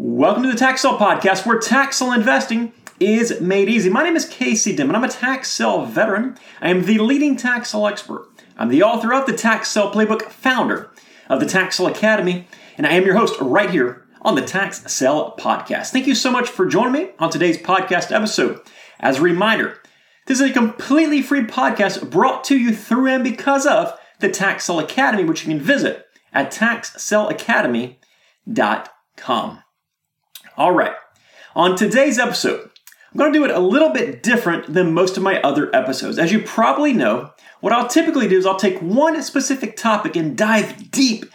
Welcome to the Tax Sale Podcast, where tax sale investing is made easy. My name is Casey Denman. I'm a tax sale veteran. I am the leading tax sale expert. I'm the author of the Tax Sale Playbook, founder of the Tax Sale Academy, and I am your host right here on the Tax Podcast. Thank you so much for joining me on today's podcast episode. As a reminder, this is a completely free podcast brought to you through and because of the Tax Sale Academy, which you can visit at taxsaleacademy.com. All right. On today's episode, I'm going to do it a little bit different than most of my other episodes. As you probably know, what I'll typically do is I'll take one specific topic and dive deep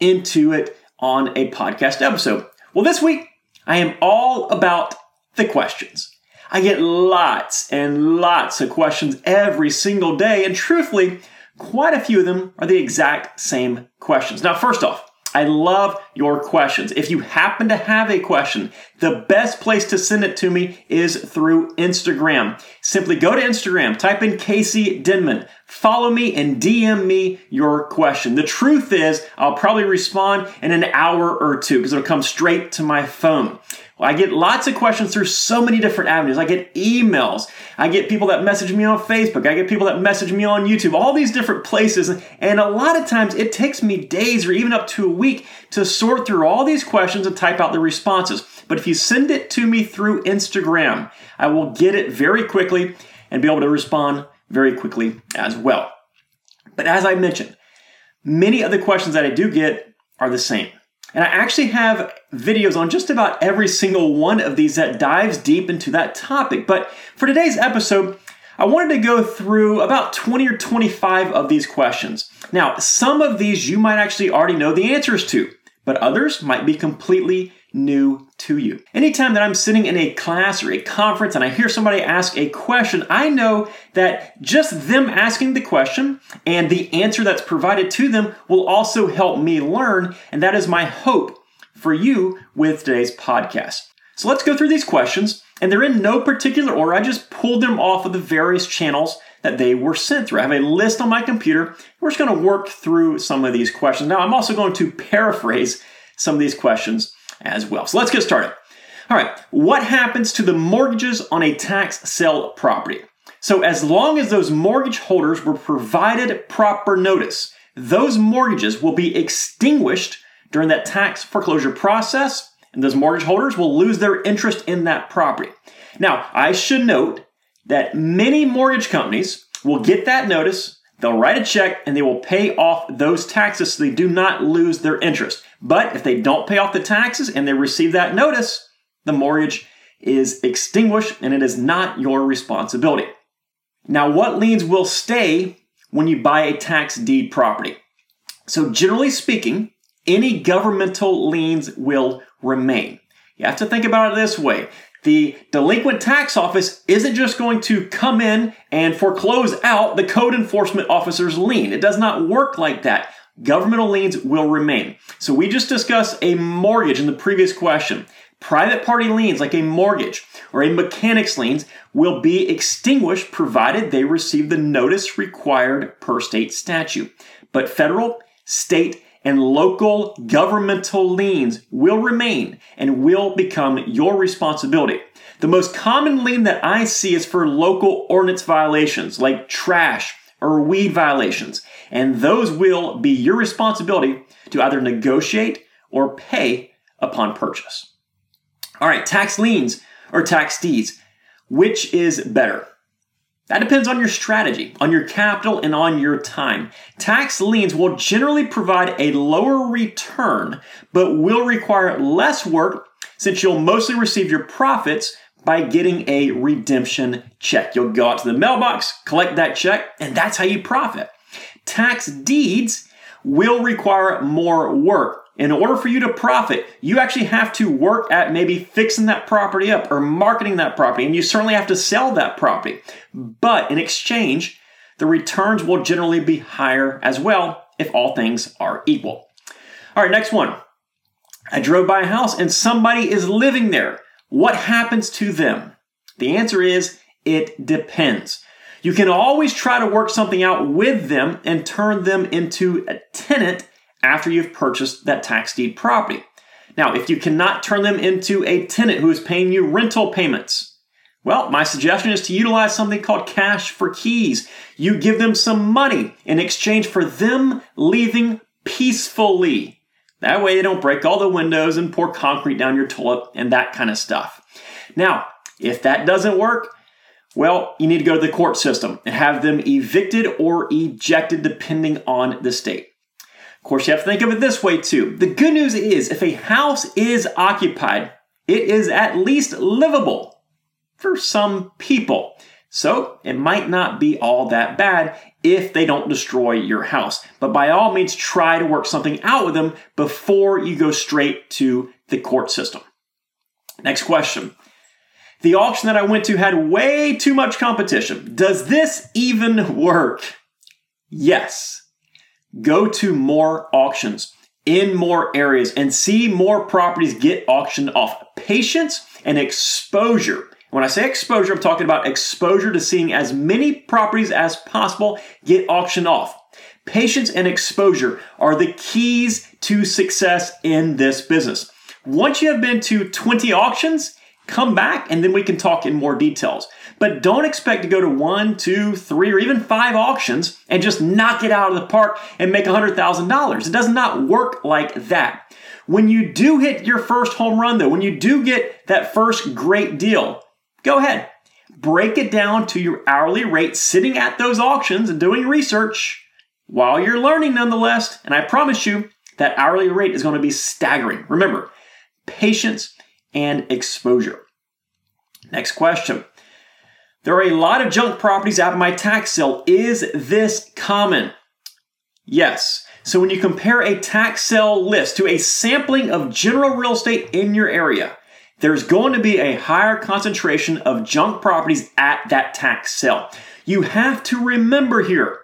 into it on a podcast episode. Well, this week, I am all about the questions. I get lots and lots of questions every single day, and truthfully, quite a few of them are the exact same questions. Now, first off, I love your questions. If you happen to have a question, the best place to send it to me is through Instagram. Simply go to Instagram, type in Casey Denman, follow me, and DM me your question. The truth is, I'll probably respond in an hour or two because it'll come straight to my phone. I get lots of questions through so many different avenues. I get emails. I get people that message me on Facebook. I get people that message me on YouTube, all these different places. And a lot of times it takes me days or even up to a week to sort through all these questions and type out the responses. But if you send it to me through Instagram, I will get it very quickly and be able to respond very quickly as well. But as I mentioned, many of the questions that I do get are the same. And I actually have videos on just about every single one of these that dives deep into that topic. But for today's episode, I wanted to go through about 20 or 25 of these questions. Now, some of these you might actually already know the answers to, but others might be completely new to you. Anytime that I'm sitting in a class or a conference and I hear somebody ask a question, I know that just them asking the question and the answer that's provided to them will also help me learn. And that is my hope for you with today's podcast. So let's go through these questions, and they're in no particular order. I just pulled them off of the various channels that they were sent through. I have a list on my computer. We're just going to work through some of these questions. Now, I'm also going to paraphrase some of these questions as well. So let's get started. All right, what happens to the mortgages on a tax sale property? So, as long as those mortgage holders were provided proper notice, those mortgages will be extinguished during that tax foreclosure process, and those mortgage holders will lose their interest in that property. Now, I should note that many mortgage companies will get that notice, they'll write a check, and they will pay off those taxes so they do not lose their interest. But if they don't pay off the taxes and they receive that notice, the mortgage is extinguished and it is not your responsibility. Now, what liens will stay when you buy a tax deed property? So, generally speaking, any governmental liens will remain. You have to think about it this way. The delinquent tax office isn't just going to come in and foreclose out the code enforcement officer's lien. It does not work like that governmental liens will remain. So we just discussed a mortgage in the previous question. Private party liens like a mortgage or a mechanic's liens will be extinguished provided they receive the notice required per state statute. But federal, state, and local governmental liens will remain and will become your responsibility. The most common lien that I see is for local ordinance violations like trash or weed violations and those will be your responsibility to either negotiate or pay upon purchase. All right, tax liens or tax deeds, which is better? That depends on your strategy, on your capital, and on your time. Tax liens will generally provide a lower return, but will require less work since you'll mostly receive your profits by getting a redemption check. You'll go out to the mailbox, collect that check, and that's how you profit. Tax deeds will require more work. In order for you to profit, you actually have to work at maybe fixing that property up or marketing that property, and you certainly have to sell that property. But in exchange, the returns will generally be higher as well if all things are equal. All right, next one. I drove by a house and somebody is living there. What happens to them? The answer is it depends. You can always try to work something out with them and turn them into a tenant after you've purchased that tax deed property. Now, if you cannot turn them into a tenant who is paying you rental payments, well, my suggestion is to utilize something called cash for keys. You give them some money in exchange for them leaving peacefully. That way they don't break all the windows and pour concrete down your toilet and that kind of stuff. Now, if that doesn't work, well, you need to go to the court system and have them evicted or ejected depending on the state. Of course, you have to think of it this way too. The good news is if a house is occupied, it is at least livable for some people. So it might not be all that bad if they don't destroy your house. But by all means, try to work something out with them before you go straight to the court system. Next question. The auction that I went to had way too much competition. Does this even work? Yes. Go to more auctions in more areas and see more properties get auctioned off. Patience and exposure. When I say exposure, I'm talking about exposure to seeing as many properties as possible get auctioned off. Patience and exposure are the keys to success in this business. Once you have been to 20 auctions, Come back and then we can talk in more details. But don't expect to go to one, two, three, or even five auctions and just knock it out of the park and make $100,000. It does not work like that. When you do hit your first home run, though, when you do get that first great deal, go ahead. Break it down to your hourly rate sitting at those auctions and doing research while you're learning, nonetheless. And I promise you, that hourly rate is going to be staggering. Remember, patience and exposure. Next question. There are a lot of junk properties out of my tax sale. Is this common? Yes. So when you compare a tax sale list to a sampling of general real estate in your area, there's going to be a higher concentration of junk properties at that tax sale. You have to remember here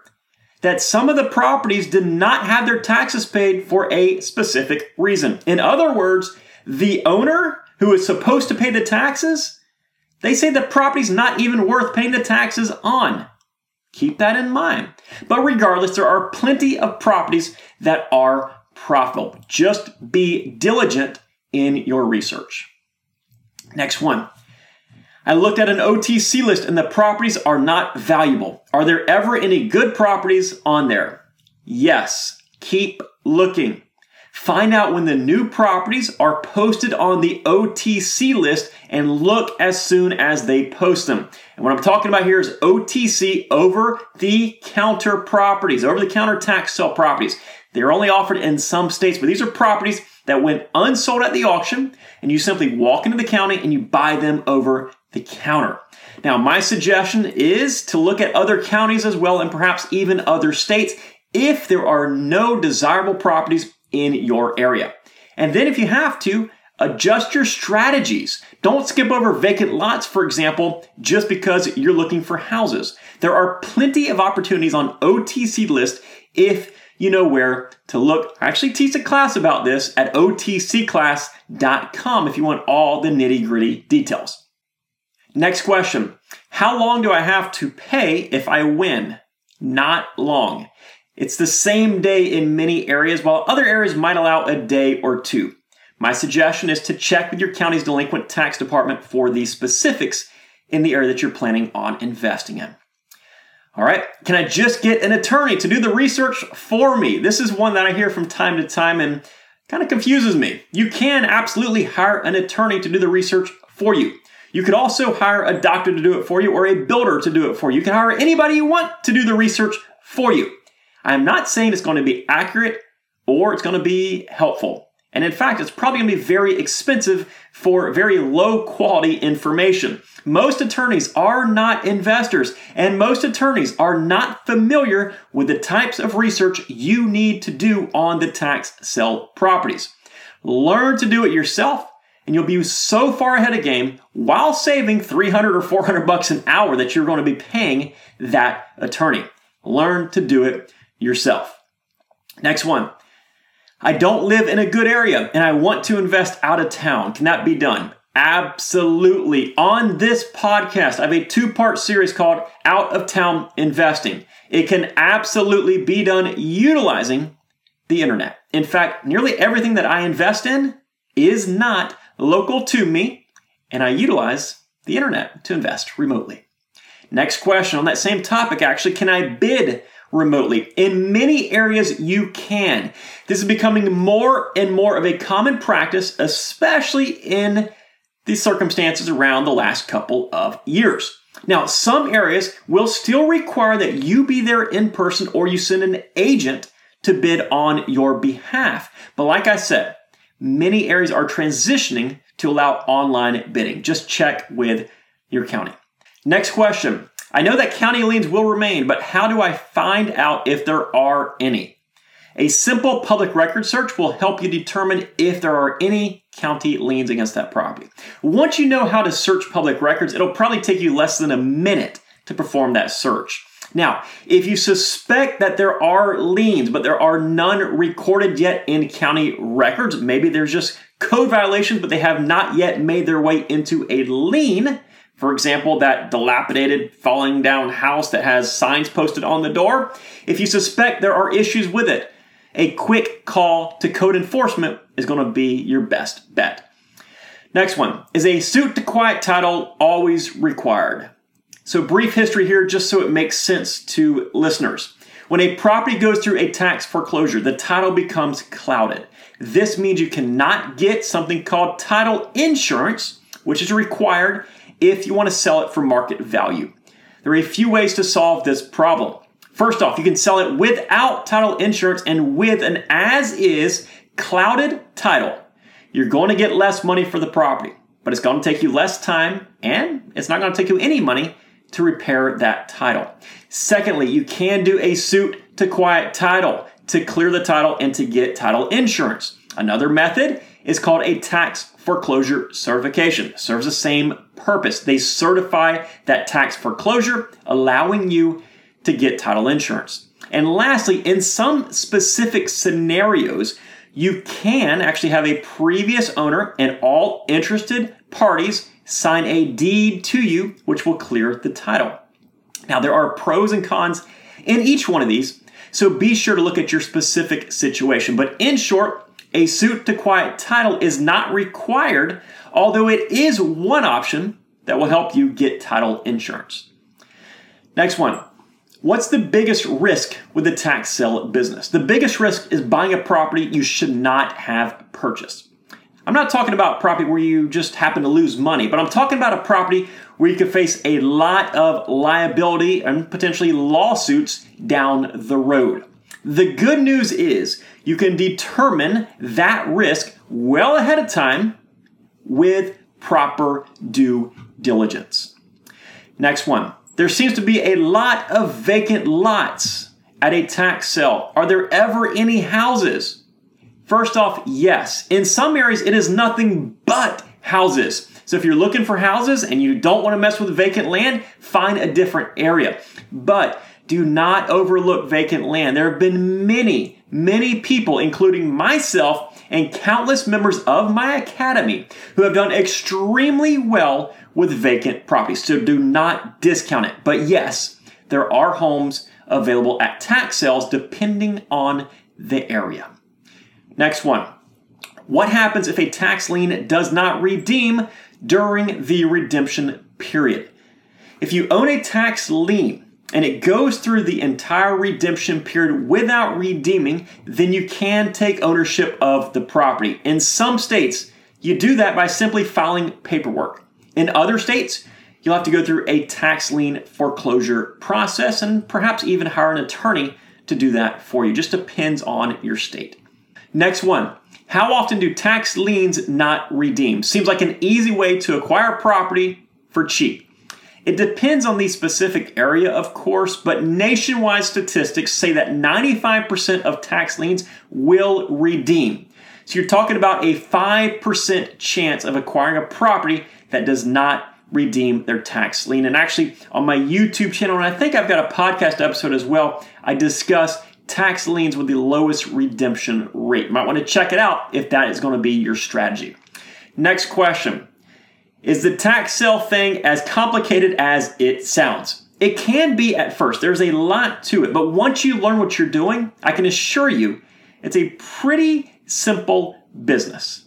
that some of the properties did not have their taxes paid for a specific reason. In other words, the owner who is supposed to pay the taxes, they say the property's not even worth paying the taxes on. Keep that in mind. But regardless, there are plenty of properties that are profitable. Just be diligent in your research. Next one. I looked at an OTC list and the properties are not valuable. Are there ever any good properties on there? Yes. Keep looking. Find out when the new properties are posted on the OTC list and look as soon as they post them. And what I'm talking about here is OTC over the counter properties, over the counter tax sale properties. They're only offered in some states, but these are properties that went unsold at the auction, and you simply walk into the county and you buy them over the counter. Now, my suggestion is to look at other counties as well and perhaps even other states if there are no desirable properties in your area. And then, if you have to, adjust your strategies. Don't skip over vacant lots, for example, just because you're looking for houses. There are plenty of opportunities on OTC list if you know where to look. I actually teach a class about this at otcclass.com if you want all the nitty gritty details. Next question How long do I have to pay if I win? Not long. It's the same day in many areas, while other areas might allow a day or two. My suggestion is to check with your county's delinquent tax department for the specifics in the area that you're planning on investing in. All right, can I just get an attorney to do the research for me? This is one that I hear from time to time and kind of confuses me. You can absolutely hire an attorney to do the research for you. You could also hire a doctor to do it for you or a builder to do it for you. You can hire anybody you want to do the research for you. I'm not saying it's going to be accurate or it's going to be helpful. And in fact, it's probably going to be very expensive for very low quality information. Most attorneys are not investors, and most attorneys are not familiar with the types of research you need to do on the tax sale properties. Learn to do it yourself, and you'll be so far ahead of game while saving 300 or 400 bucks an hour that you're going to be paying that attorney. Learn to do it yourself. Next one. I don't live in a good area and I want to invest out of town. Can that be done? Absolutely. On this podcast, I have a two part series called Out of Town Investing. It can absolutely be done utilizing the internet. In fact, nearly everything that I invest in is not local to me, and I utilize the internet to invest remotely. Next question on that same topic actually, can I bid remotely? In many areas, you can. This is becoming more and more of a common practice, especially in the circumstances around the last couple of years. Now, some areas will still require that you be there in person or you send an agent to bid on your behalf. But like I said, many areas are transitioning to allow online bidding. Just check with your county. Next question. I know that county liens will remain, but how do I find out if there are any? A simple public record search will help you determine if there are any county liens against that property. Once you know how to search public records, it'll probably take you less than a minute to perform that search. Now, if you suspect that there are liens, but there are none recorded yet in county records, maybe there's just code violations, but they have not yet made their way into a lien. For example, that dilapidated, falling down house that has signs posted on the door. If you suspect there are issues with it, a quick call to code enforcement is going to be your best bet. Next one is a suit to quiet title always required? So, brief history here just so it makes sense to listeners. When a property goes through a tax foreclosure, the title becomes clouded. This means you cannot get something called title insurance, which is required if you want to sell it for market value. There are a few ways to solve this problem. First off, you can sell it without title insurance and with an as is clouded title. You're going to get less money for the property, but it's going to take you less time and it's not going to take you any money to repair that title. Secondly, you can do a suit to quiet title to clear the title and to get title insurance. Another method is called a tax foreclosure certification. Serves the same purpose. They certify that tax foreclosure, allowing you to get title insurance. And lastly, in some specific scenarios, you can actually have a previous owner and all interested parties sign a deed to you, which will clear the title. Now, there are pros and cons in each one of these, so be sure to look at your specific situation. But in short, a suit to quiet title is not required, although it is one option that will help you get title insurance. Next one. What's the biggest risk with a tax sale business? The biggest risk is buying a property you should not have purchased. I'm not talking about property where you just happen to lose money, but I'm talking about a property where you could face a lot of liability and potentially lawsuits down the road. The good news is you can determine that risk well ahead of time with proper due diligence. Next one. There seems to be a lot of vacant lots at a tax sale. Are there ever any houses? First off, yes. In some areas, it is nothing but houses. So if you're looking for houses and you don't want to mess with vacant land, find a different area. But do not overlook vacant land. There have been many, many people, including myself and countless members of my academy, who have done extremely well with vacant properties. So do not discount it. But yes, there are homes available at tax sales depending on the area. Next one. What happens if a tax lien does not redeem during the redemption period? If you own a tax lien and it goes through the entire redemption period without redeeming, then you can take ownership of the property. In some states, you do that by simply filing paperwork. In other states, you'll have to go through a tax lien foreclosure process and perhaps even hire an attorney to do that for you. Just depends on your state. Next one. How often do tax liens not redeem? Seems like an easy way to acquire property for cheap. It depends on the specific area, of course, but nationwide statistics say that 95% of tax liens will redeem. So you're talking about a 5% chance of acquiring a property that does not redeem their tax lien. And actually, on my YouTube channel, and I think I've got a podcast episode as well, I discuss tax liens with the lowest redemption rate. You might want to check it out if that is going to be your strategy. Next question Is the tax sale thing as complicated as it sounds? It can be at first. There's a lot to it. But once you learn what you're doing, I can assure you it's a pretty simple business.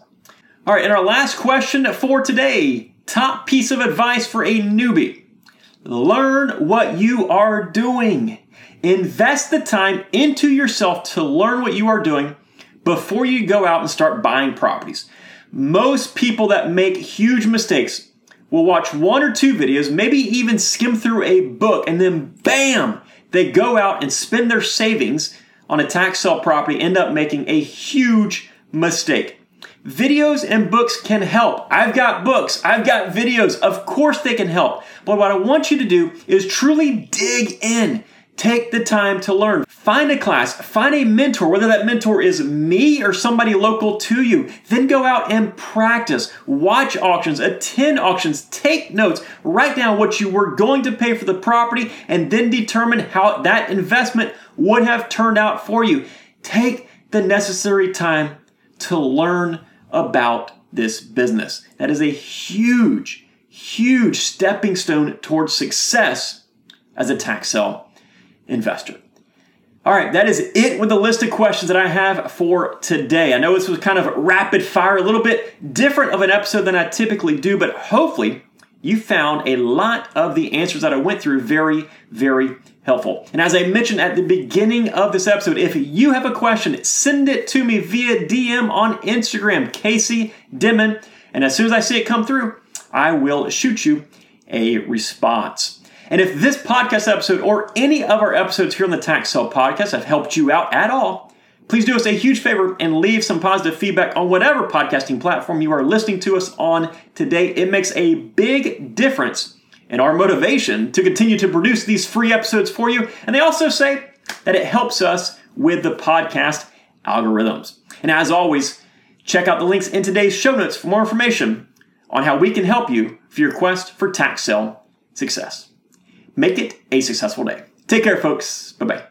All right, and our last question for today top piece of advice for a newbie learn what you are doing. Invest the time into yourself to learn what you are doing before you go out and start buying properties. Most people that make huge mistakes will watch one or two videos, maybe even skim through a book, and then bam, they go out and spend their savings on a tax sale property, end up making a huge mistake. Videos and books can help. I've got books, I've got videos. Of course, they can help. But what I want you to do is truly dig in. Take the time to learn. Find a class, find a mentor, whether that mentor is me or somebody local to you. Then go out and practice. Watch auctions, attend auctions, take notes, write down what you were going to pay for the property, and then determine how that investment would have turned out for you. Take the necessary time to learn about this business. That is a huge, huge stepping stone towards success as a tax sale investor. All right, that is it with the list of questions that I have for today. I know this was kind of rapid fire, a little bit different of an episode than I typically do, but hopefully you found a lot of the answers that I went through very, very helpful. And as I mentioned at the beginning of this episode, if you have a question, send it to me via DM on Instagram, Casey Denman. And as soon as I see it come through, I will shoot you a response. And if this podcast episode or any of our episodes here on the Tax Sale Podcast have helped you out at all, please do us a huge favor and leave some positive feedback on whatever podcasting platform you are listening to us on today. It makes a big difference in our motivation to continue to produce these free episodes for you. And they also say that it helps us with the podcast algorithms. And as always, check out the links in today's show notes for more information on how we can help you for your quest for tax sale success. Make it a successful day. Take care, folks. Bye bye.